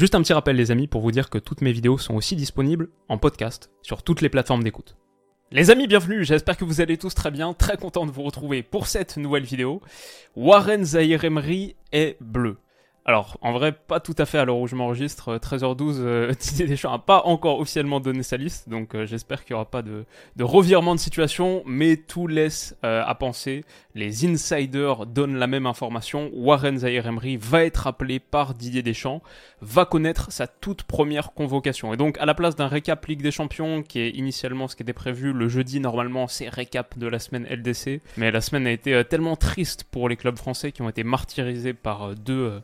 Juste un petit rappel les amis pour vous dire que toutes mes vidéos sont aussi disponibles en podcast sur toutes les plateformes d'écoute. Les amis, bienvenue, j'espère que vous allez tous très bien, très content de vous retrouver pour cette nouvelle vidéo. Warren Zahir Emery est bleu. Alors, en vrai, pas tout à fait à l'heure où je m'enregistre. 13h12, euh, Didier Deschamps n'a pas encore officiellement donné sa liste, donc euh, j'espère qu'il n'y aura pas de, revirement de situation, mais tout laisse euh, à penser. Les insiders donnent la même information. Warren Zahir Emery va être appelé par Didier Deschamps, va connaître sa toute première convocation. Et donc, à la place d'un récap Ligue des Champions, qui est initialement ce qui était prévu le jeudi, normalement, c'est récap de la semaine LDC. Mais la semaine a été tellement triste pour les clubs français qui ont été martyrisés par deux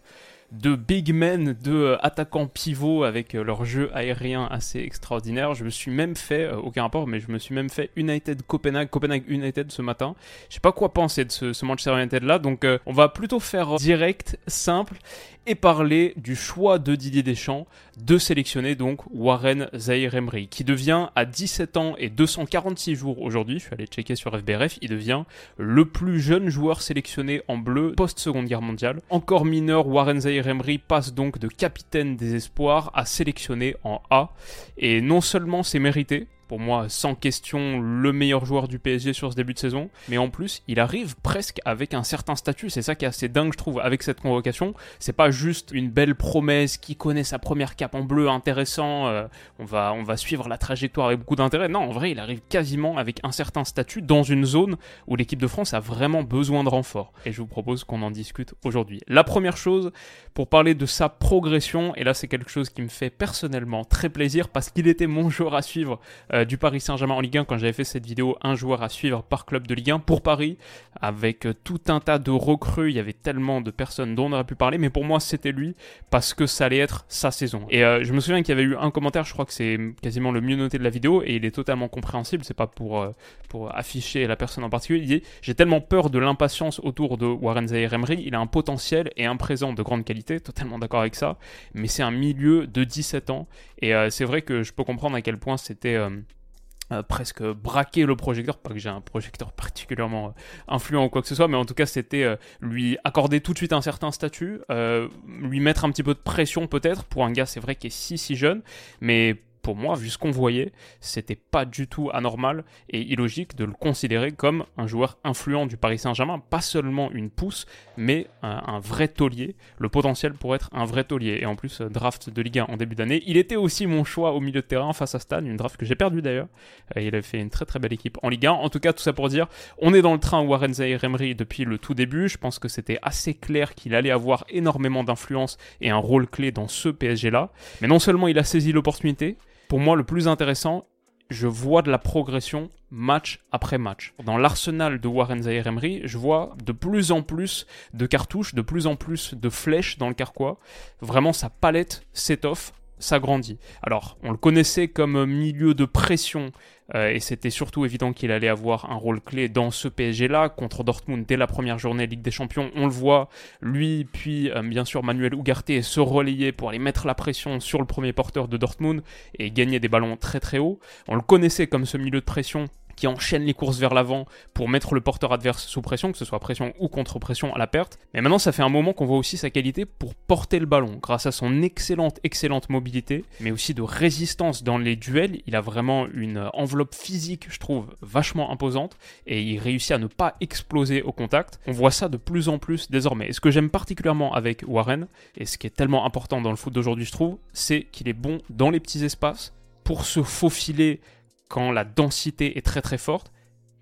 de big men, de euh, attaquants pivots avec euh, leur jeu aérien assez extraordinaire. Je me suis même fait, euh, aucun rapport, mais je me suis même fait United Copenhague, Copenhague United ce matin. Je sais pas quoi penser de ce, ce Manchester United là, donc on va plutôt faire direct, simple et parler du choix de Didier Deschamps de sélectionner donc Warren Zahir qui devient à 17 ans et 246 jours aujourd'hui, je suis allé checker sur FBRF, il devient le plus jeune joueur sélectionné en bleu post-seconde guerre mondiale. Encore mineur, Warren Zahir Emery passe donc de capitaine des espoirs à sélectionner en A, et non seulement c'est mérité, pour moi, sans question, le meilleur joueur du PSG sur ce début de saison. Mais en plus, il arrive presque avec un certain statut. C'est ça qui est assez dingue, je trouve, avec cette convocation. C'est pas juste une belle promesse qui connaît sa première cape en bleu, intéressant. Euh, on va, on va suivre la trajectoire avec beaucoup d'intérêt. Non, en vrai, il arrive quasiment avec un certain statut dans une zone où l'équipe de France a vraiment besoin de renfort. Et je vous propose qu'on en discute aujourd'hui. La première chose, pour parler de sa progression, et là, c'est quelque chose qui me fait personnellement très plaisir parce qu'il était mon joueur à suivre. Euh, euh, du Paris Saint-Germain en Ligue 1 quand j'avais fait cette vidéo, un joueur à suivre par club de Ligue 1 pour Paris, avec euh, tout un tas de recrues, il y avait tellement de personnes dont on aurait pu parler, mais pour moi c'était lui parce que ça allait être sa saison. Et euh, je me souviens qu'il y avait eu un commentaire, je crois que c'est quasiment le mieux noté de la vidéo, et il est totalement compréhensible, c'est pas pour, pour afficher la personne en particulier, il dit j'ai tellement peur de l'impatience autour de Warren Zahir Emery, il a un potentiel et un présent de grande qualité, totalement d'accord avec ça, mais c'est un milieu de 17 ans, et c'est vrai que je peux comprendre à quel point c'était presque braquer le projecteur, pas que j'ai un projecteur particulièrement euh, influent ou quoi que ce soit, mais en tout cas c'était euh, lui accorder tout de suite un certain statut, lui mettre un petit peu de pression peut-être, pour un gars c'est vrai qui est si si jeune, mais pour moi, vu ce qu'on voyait, c'était pas du tout anormal et illogique de le considérer comme un joueur influent du Paris Saint-Germain, pas seulement une pousse, mais un, vrai taulier, le potentiel pour être un vrai taulier. Et en plus, euh, draft de Ligue 1 en début d'année, il était aussi mon choix au milieu de terrain face à Stan, une draft que j'ai perdu d'ailleurs. Euh, il avait fait une très très belle équipe en Ligue 1. En tout cas, tout ça pour dire, on est dans le train Warren Zahir Emery depuis le tout début. Je pense que c'était assez clair qu'il allait avoir énormément d'influence et un rôle clé dans ce PSG là. Mais non seulement il a saisi l'opportunité, pour moi, le plus intéressant, je vois de la progression match après match. Dans l'arsenal de Warren Zahir Emery, je vois de plus en plus de cartouches, de plus en plus de flèches dans le carquois. Vraiment, sa palette s'étoffe s'agrandit. Alors, on le connaissait comme milieu de pression, euh, et c'était surtout évident qu'il allait avoir un rôle clé dans ce PSG-là, contre Dortmund dès la première journée Ligue des Champions. On le voit, lui, puis euh, bien sûr Manuel Ugarte se relayer pour aller mettre la pression sur le premier porteur de Dortmund et gagner des ballons très très hauts. On le connaissait comme ce milieu de pression qui enchaîne les courses vers l'avant pour mettre le porteur adverse sous pression, que ce soit pression ou contre-pression à la perte. Mais maintenant, ça fait un moment qu'on voit aussi sa qualité pour porter le ballon, grâce à son excellente, excellente mobilité, mais aussi de résistance dans les duels. Il a vraiment une enveloppe physique, je trouve, vachement imposante, et il réussit à ne pas exploser au contact. On voit ça de plus en plus désormais. Et ce que j'aime particulièrement avec Warren, et ce qui est tellement important dans le foot d'aujourd'hui, je trouve, c'est qu'il est bon dans les petits espaces pour se faufiler quand la densité est très très forte,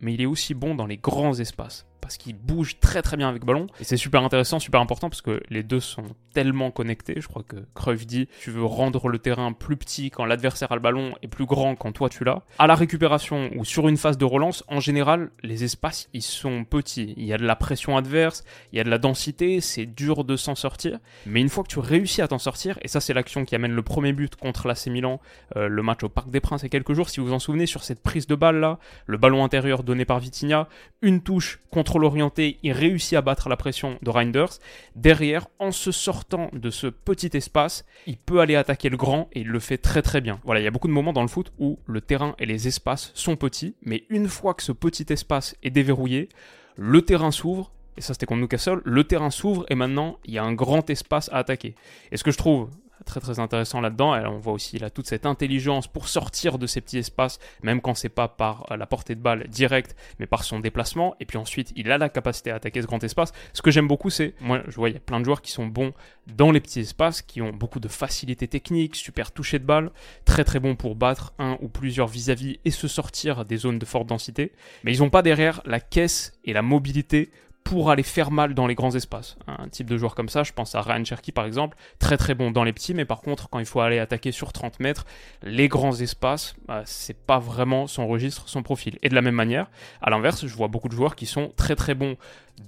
mais il est aussi bon dans les grands espaces parce qu'il bouge très très bien avec ballon. Et c'est super intéressant, super important parce que les deux sont tellement connectés. Je crois que Cruyff dit tu veux rendre le terrain plus petit quand l'adversaire a le ballon et plus grand quand toi tu l'as. À la récupération ou sur une phase de relance, en général, les espaces ils sont petits. Il y a de la pression adverse, il y a de la densité, c'est dur de s'en sortir. Mais une fois que tu réussis à t'en sortir, et ça c'est l'action qui amène le premier but contre l'AC Milan, euh, le match au Parc des Princes il y a quelques jours, si vous vous en souvenez, sur cette prise de balle là, le ballon intérieur donné par Vitinha, une touche, contrôle orienté, il réussit à battre la pression de Reinders. Derrière, en se sortant de ce petit espace, il peut aller attaquer le grand et il le fait très très bien. Voilà, il y a beaucoup de moments dans le foot où le terrain et les espaces sont petits, mais une fois que ce petit espace est déverrouillé, le terrain s'ouvre, et ça c'était contre Newcastle, le terrain s'ouvre et maintenant il y a un grand espace à attaquer. Et ce que je trouve très très intéressant là-dedans. On voit aussi là toute cette intelligence pour sortir de ces petits espaces, même quand c'est pas par euh, la portée de balle directe, mais par son déplacement. Et puis ensuite, il a la capacité à attaquer ce grand espace. Ce que j'aime beaucoup, c'est, moi, je vois, il y a plein de joueurs qui sont bons dans les petits espaces, qui ont beaucoup de facilité technique, super touché de balle, très très bons pour battre un ou plusieurs vis-à-vis et se sortir des zones de forte densité. Mais ils n'ont pas derrière la caisse et la mobilité pour aller faire mal dans les grands espaces. Un type de joueur comme ça, je pense à Ryan Cherky par exemple, très très bon dans les petits, mais par contre, quand il faut aller attaquer sur 30 mètres, les grands espaces, bah, c'est pas vraiment son registre, son profil. Et de la même manière, à l'inverse, je vois beaucoup de joueurs qui sont très très bons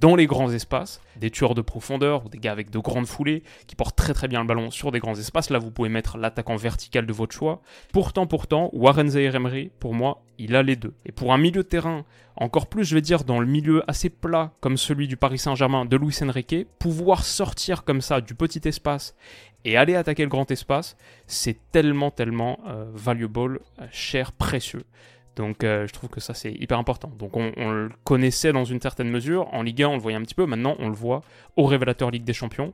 dans les grands espaces, des tueurs de profondeur ou des gars avec de grandes foulées qui portent très très bien le ballon sur des grands espaces. Là, vous pouvez mettre l'attaquant vertical de votre choix. Pourtant, pourtant, Warren Zaire Emery, pour moi, il a les deux. Et pour un milieu de terrain, encore plus, je vais dire, dans le milieu assez plat comme celui du Paris Saint-Germain de Luis Enrique, pouvoir sortir comme ça du petit espace et aller attaquer le grand espace, c'est tellement, tellement euh, valuable, euh, cher, précieux. Donc euh, je trouve que ça c'est hyper important. Donc on, le connaissait dans une certaine mesure, en Ligue 1 on le voyait un petit peu, maintenant on le voit au révélateur Ligue des Champions.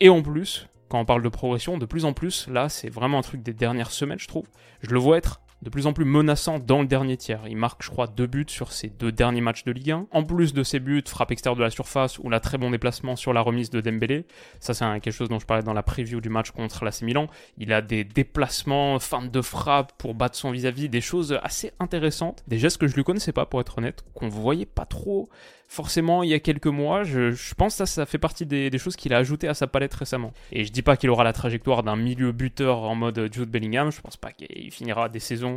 Et en plus, quand on parle de progression, de plus en plus, là c'est vraiment un truc des dernières semaines je trouve, je le vois être de plus en plus menaçant dans le dernier tiers. Il marque, je crois, deux buts sur ses deux derniers matchs de Ligue 1. En plus de ses buts, frappe extérieure de la surface ou la très bon déplacement sur la remise de Dembélé. Ça, c'est quelque chose dont je parlais dans la preview du match contre l'AC Milan. Il a des déplacements, fin de frappe pour battre son vis-à-vis, des choses assez intéressantes. Des gestes que je lui connaissais pas, pour être honnête, qu'on voyait pas trop forcément il y a quelques mois. Je, pense que ça, ça fait partie des, choses qu'il a ajoutées à sa palette récemment. Et je dis pas qu'il aura la trajectoire d'un milieu buteur en mode Jude Bellingham. Je pense pas qu'il finira des saisons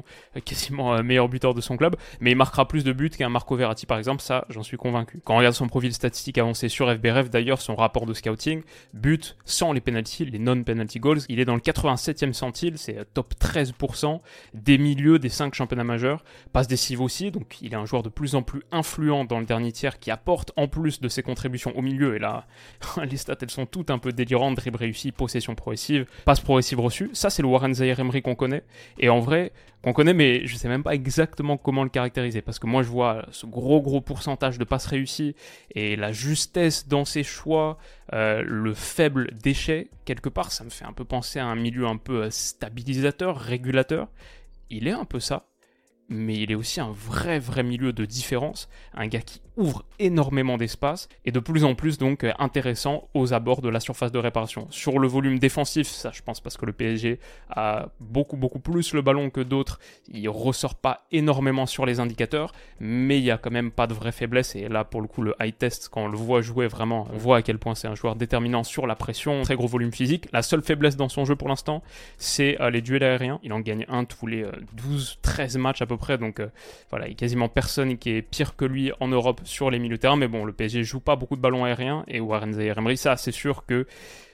quasiment euh, meilleur buteur de son club, mais il marquera plus de buts qu'un Marco Verratti par exemple. Ça, j'en suis convaincu. Quand on regarde son profil statistique avancé sur FBRF, d'ailleurs, son rapport de scouting, but sans les penalties, les non-penalty goals, il est dans le 87e centile, c'est euh, top 13% des milieux des 5 championnats majeurs. Passe décisive aussi, donc il est un joueur de plus en plus influent dans le dernier tiers qui apporte en plus de ses contributions au milieu, et là, les stats elles sont toutes un peu délirantes, dribble réussi, possession progressive, passe progressive reçue, ça c'est le Warren Zaire Emery qu'on connaît, et en vrai, qu'on connaît, mais je sais même pas exactement comment le caractériser, parce que moi je vois ce gros gros pourcentage de passes réussies, et la justesse dans ses choix, euh, le faible déchet, quelque part ça me fait un peu penser à un milieu un peu euh, stabilisateur, régulateur, il est un peu ça, mais il est aussi un vrai vrai milieu de différence, un gars qui ouvre énormément d'espace et de plus en plus donc euh, intéressant aux abords de la surface de réparation. Sur le volume défensif, ça je pense parce que le PSG a beaucoup beaucoup plus le ballon que d'autres, il ressort pas énormément sur les indicateurs, mais il y a quand même pas de vraie faiblesse et là pour le coup le high test quand on le voit jouer vraiment, on voit à quel point c'est un joueur déterminant sur la pression, très gros volume physique. La seule faiblesse dans son jeu pour l'instant, c'est euh, les duels aériens. Il en gagne un tous les 12-13 euh, matchs à peu près, donc voilà, il y a quasiment personne qui est pire que lui en Europe sur les milieux de terrain, mais bon, le PSG joue pas beaucoup de ballons aériens et Warren Zaire Emery, ça, c'est sûr que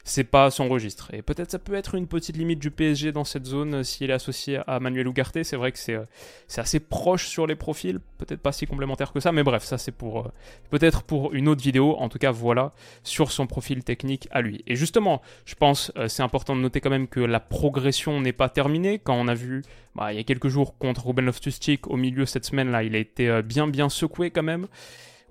c'est pas son registre. Et peut-être ça peut être une petite limite du PSG dans cette zone euh, s'il est associé à Manuel Ugarte. C'est vrai que c'est, euh, c'est assez proche sur les profils, peut-être pas si complémentaire que ça, mais bref, ça c'est pour euh, peut-être pour une autre vidéo. En tout cas, voilà sur son profil technique à lui. Et justement, je pense c'est important de noter quand même que la progression n'est pas terminée. Quand on a vu bah, il y a quelques jours contre Ruben Loftus-Cheek au milieu cette semaine là, il a été bien bien secoué quand même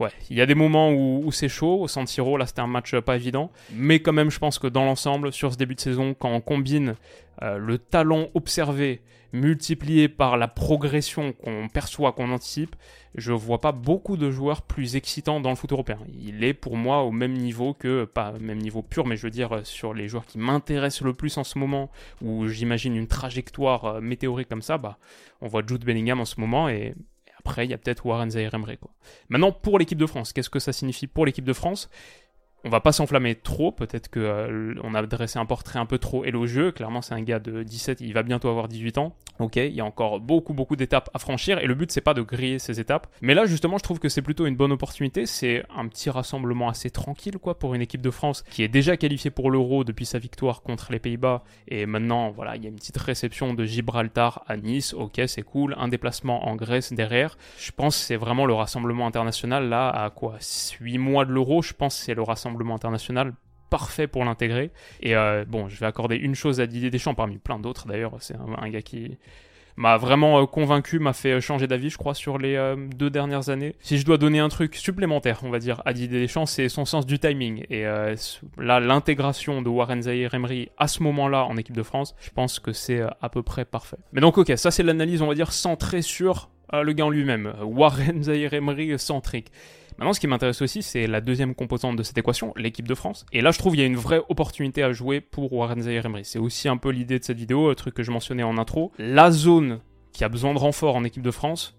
ouais, il y a des moments où, c'est chaud. Au San Siro, là, c'était un match pas évident. Mais quand même, je pense que dans l'ensemble, sur ce début de saison, quand on combine euh, le talent observé multiplié par la progression qu'on perçoit, qu'on anticipe, je vois pas beaucoup de joueurs plus excitants dans le foot européen. Il est pour moi au même niveau que, pas même niveau pur, mais je veux dire sur les joueurs qui m'intéressent le plus en ce moment, où j'imagine une trajectoire euh, météorique comme ça, bah, on voit Jude Bellingham en ce moment et après, il y a peut-être Warren Zaire Emery. Quoi. Maintenant, pour l'équipe de France, qu'est-ce que ça signifie pour l'équipe de France? On va pas s'enflammer trop, peut-être que euh, on a dressé un portrait un peu trop élogieux. Clairement, c'est un gars de 17, il va bientôt avoir 18 ans. Ok, il y a encore beaucoup beaucoup d'étapes à franchir et le but c'est pas de griller ces étapes. Mais là justement, je trouve que c'est plutôt une bonne opportunité. C'est un petit rassemblement assez tranquille quoi pour une équipe de France qui est déjà qualifiée pour l'Euro depuis sa victoire contre les Pays-Bas et maintenant voilà, il y a une petite réception de Gibraltar à Nice. Ok, c'est cool. Un déplacement en Grèce derrière. Je pense que c'est vraiment le rassemblement international là à quoi? 8 mois de l'Euro. Je pense que c'est le rassemblement international parfait pour l'intégrer. Et euh, bon, je vais accorder une chose à Didier Deschamps parmi plein d'autres d'ailleurs. C'est un, gars qui m'a vraiment euh, convaincu, m'a fait changer d'avis, je crois, sur les euh, deux dernières années. Si je dois donner un truc supplémentaire, on va dire, à Didier Deschamps, c'est son sens du timing. Et là, l'intégration de Warren Zahir Emery à ce moment-là en équipe de France, je pense que c'est à peu près parfait. Mais donc, ok, ça c'est l'analyse, on va dire, centrée sur le gars en lui-même. Warren Zahir Emery centrique. Maintenant, ce qui m'intéresse aussi, c'est la deuxième composante de cette équation, l'équipe de France. Et là, je trouve qu'il y a une vraie opportunité à jouer pour Warren Zahir Emery. C'est aussi un peu l'idée de cette vidéo, le truc que je mentionnais en intro. La zone qui a besoin de renfort en équipe de France,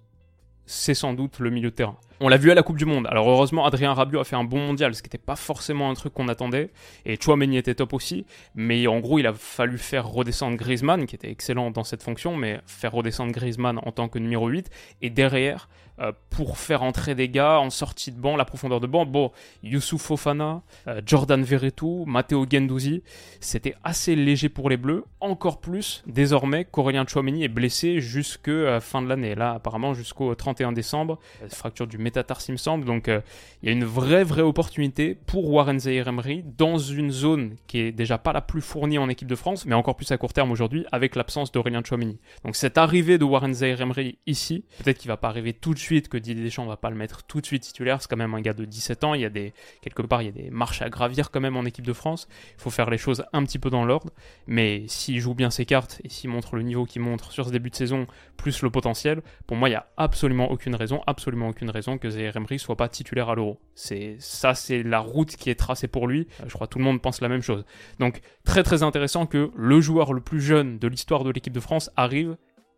c'est sans doute le milieu de terrain. On l'a vu à la Coupe du Monde. Alors heureusement, Adrien Rabiot a fait un bon mondial, ce qui n'était pas forcément un truc qu'on attendait. Et Chouameni était top aussi. Mais en gros, il a fallu faire redescendre Griezmann, qui était excellent dans cette fonction, mais faire redescendre Griezmann en tant que numéro 8. Et derrière, euh, pour faire entrer des gars en sortie de banc, la profondeur de banc. Bon, Youssouf Fofana, euh, Jordan Verretou, Matteo Gendouzi, c'était assez léger pour les Bleus. Encore plus, désormais, qu'Aurélien Chouameni est blessé jusque euh, fin de l'année. Là, apparemment, jusqu'au 31 décembre, fracture du métatarse, il me semble. Donc, il y a une vraie, vraie opportunité pour Warren Zahir Emery dans une zone qui est déjà pas la plus fournie en équipe de France, mais encore plus à court terme aujourd'hui, avec l'absence d'Aurélien Chouameni. Donc, cette arrivée de Warren Zahir Emery ici, peut-être qu'il va pas arriver tout de suite que Didier Deschamps va pas le mettre tout de suite titulaire. C'est quand même un gars de 17 ans. Il y a des, quelque part, il y a des marches à gravir quand même en équipe de France. Il faut faire les choses un petit peu dans l'ordre. Mais s'il joue bien ses cartes et s'il montre le niveau qu'il montre sur ce début de saison, plus le potentiel, pour moi, il n'y a absolument aucune raison, absolument aucune raison que Zaire soit pas titulaire à l'Euro. C'est, ça, c'est la route qui est tracée pour lui. Je crois que tout le monde pense la même chose. Donc, très très intéressant que le joueur le plus jeune de l'histoire de l'équipe de France arrive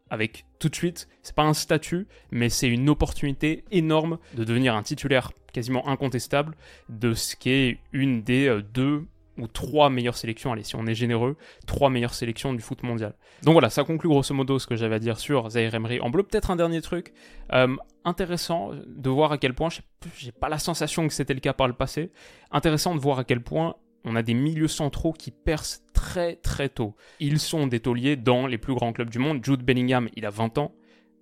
avec tout de suite, c'est pas un statut, mais c'est une opportunité énorme de devenir un titulaire quasiment incontestable de ce qui est une des euh, deux ou trois meilleures sélections, allez si on est généreux, trois meilleures sélections du foot mondial. Donc voilà, ça conclut grosso modo ce que j'avais à dire sur Zaire Emery en bleu. Peut-être un dernier truc euh, intéressant de voir à quel point, j'ai pas la sensation que c'était le cas par le passé, intéressant de voir à quel point on a des milieux centraux qui percent très très tôt. Ils sont des tauliers dans les plus grands clubs du monde. Jude Bellingham, il a 20 ans.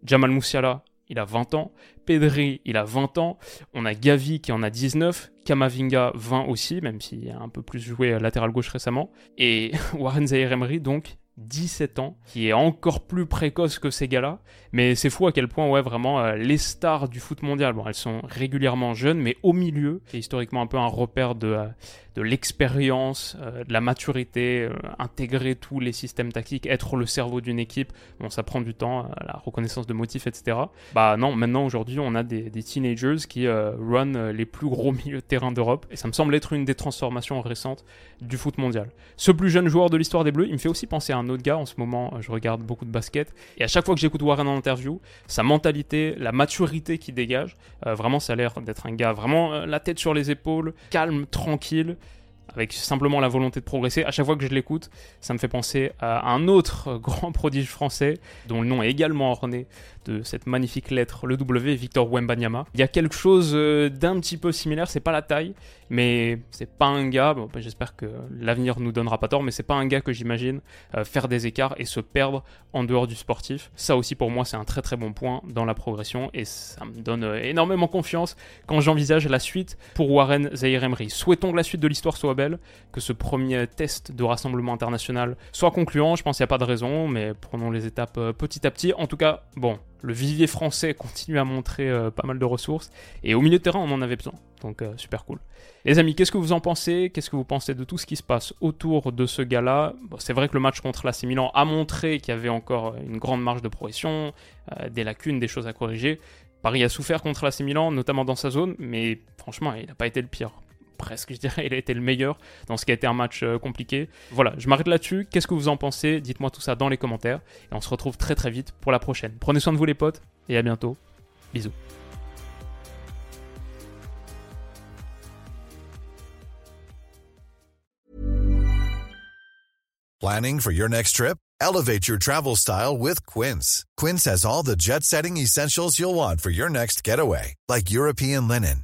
Jamal Moussiala, il a 20 ans. Pedri, il a 20 ans. On a Gavi qui en a 19. Kamavinga, 20 aussi, même s'il a un peu plus joué latéral gauche récemment. Et Warren Zaire Emery, donc, 17 ans, qui est encore plus précoce que ces gars-là. Mais c'est fou à quel point, ouais, vraiment, euh, les stars du foot mondial, bon, elles sont régulièrement jeunes, mais au milieu, c'est historiquement un peu un repère de, euh, de l'expérience, euh, de la maturité, intégrer tous les systèmes tactiques, être le cerveau d'une équipe. Bon, ça prend du temps, la reconnaissance de motifs, etc. Bah non, maintenant aujourd'hui, on a des, teenagers qui run les plus gros milieux de terrain d'Europe, et ça me semble être une des transformations récentes du foot mondial. Ce plus jeune joueur de l'histoire des Bleus, il me fait aussi penser à un autre gars. En ce moment, je regarde beaucoup de basket, et à chaque fois que j'écoute Warren en interview, sa mentalité, la maturité qu'il dégage, vraiment, ça a l'air d'être un gars vraiment la tête sur les épaules, calme, tranquille avec simplement la volonté de progresser. À chaque fois que je l'écoute, ça me fait penser à un autre grand prodige français, dont le nom est également orné de cette magnifique lettre, le W, Victor Wembanyama. Il y a quelque chose euh, d'un petit peu similaire, c'est pas la taille, mais c'est pas un gars, bah, j'espère que l'avenir nous donnera pas tort, mais c'est pas un gars que j'imagine euh, faire des écarts et se perdre en dehors du sportif. Ça aussi pour moi c'est un très très bon point dans la progression et ça me donne euh, énormément confiance quand j'envisage la suite pour Warren Zahir Emery. Souhaitons que la suite de l'histoire soit que ce premier test de rassemblement international soit concluant, je pense qu'il n'y a pas de raison, mais prenons les étapes petit à petit. En tout cas, bon, le vivier français continue à montrer euh, pas mal de ressources. Et au milieu de terrain, on en avait besoin. Donc euh, super cool. Les amis, qu'est-ce que vous en pensez? Qu'est-ce que vous pensez de tout ce qui se passe autour de ce gars-là? C'est vrai que le match contre l'AC Milan a montré qu'il y avait encore une grande marge de progression, euh, des lacunes, des choses à corriger. Paris a souffert contre l'AC Milan, notamment dans sa zone, mais franchement, il n'a pas été le pire presque, je dirais, il a été le meilleur dans ce qui a été un match euh, compliqué. Voilà, je m'arrête là-dessus. Qu'est-ce que vous en pensez? Dites-moi tout ça dans les commentaires. Et on se retrouve très très vite pour la prochaine. Prenez soin de vous les potes et à bientôt. Bisous. Planning for your next trip? Elevate your travel style with Quince. Quince has all the jet setting essentials you'll want for your next getaway, like European linen,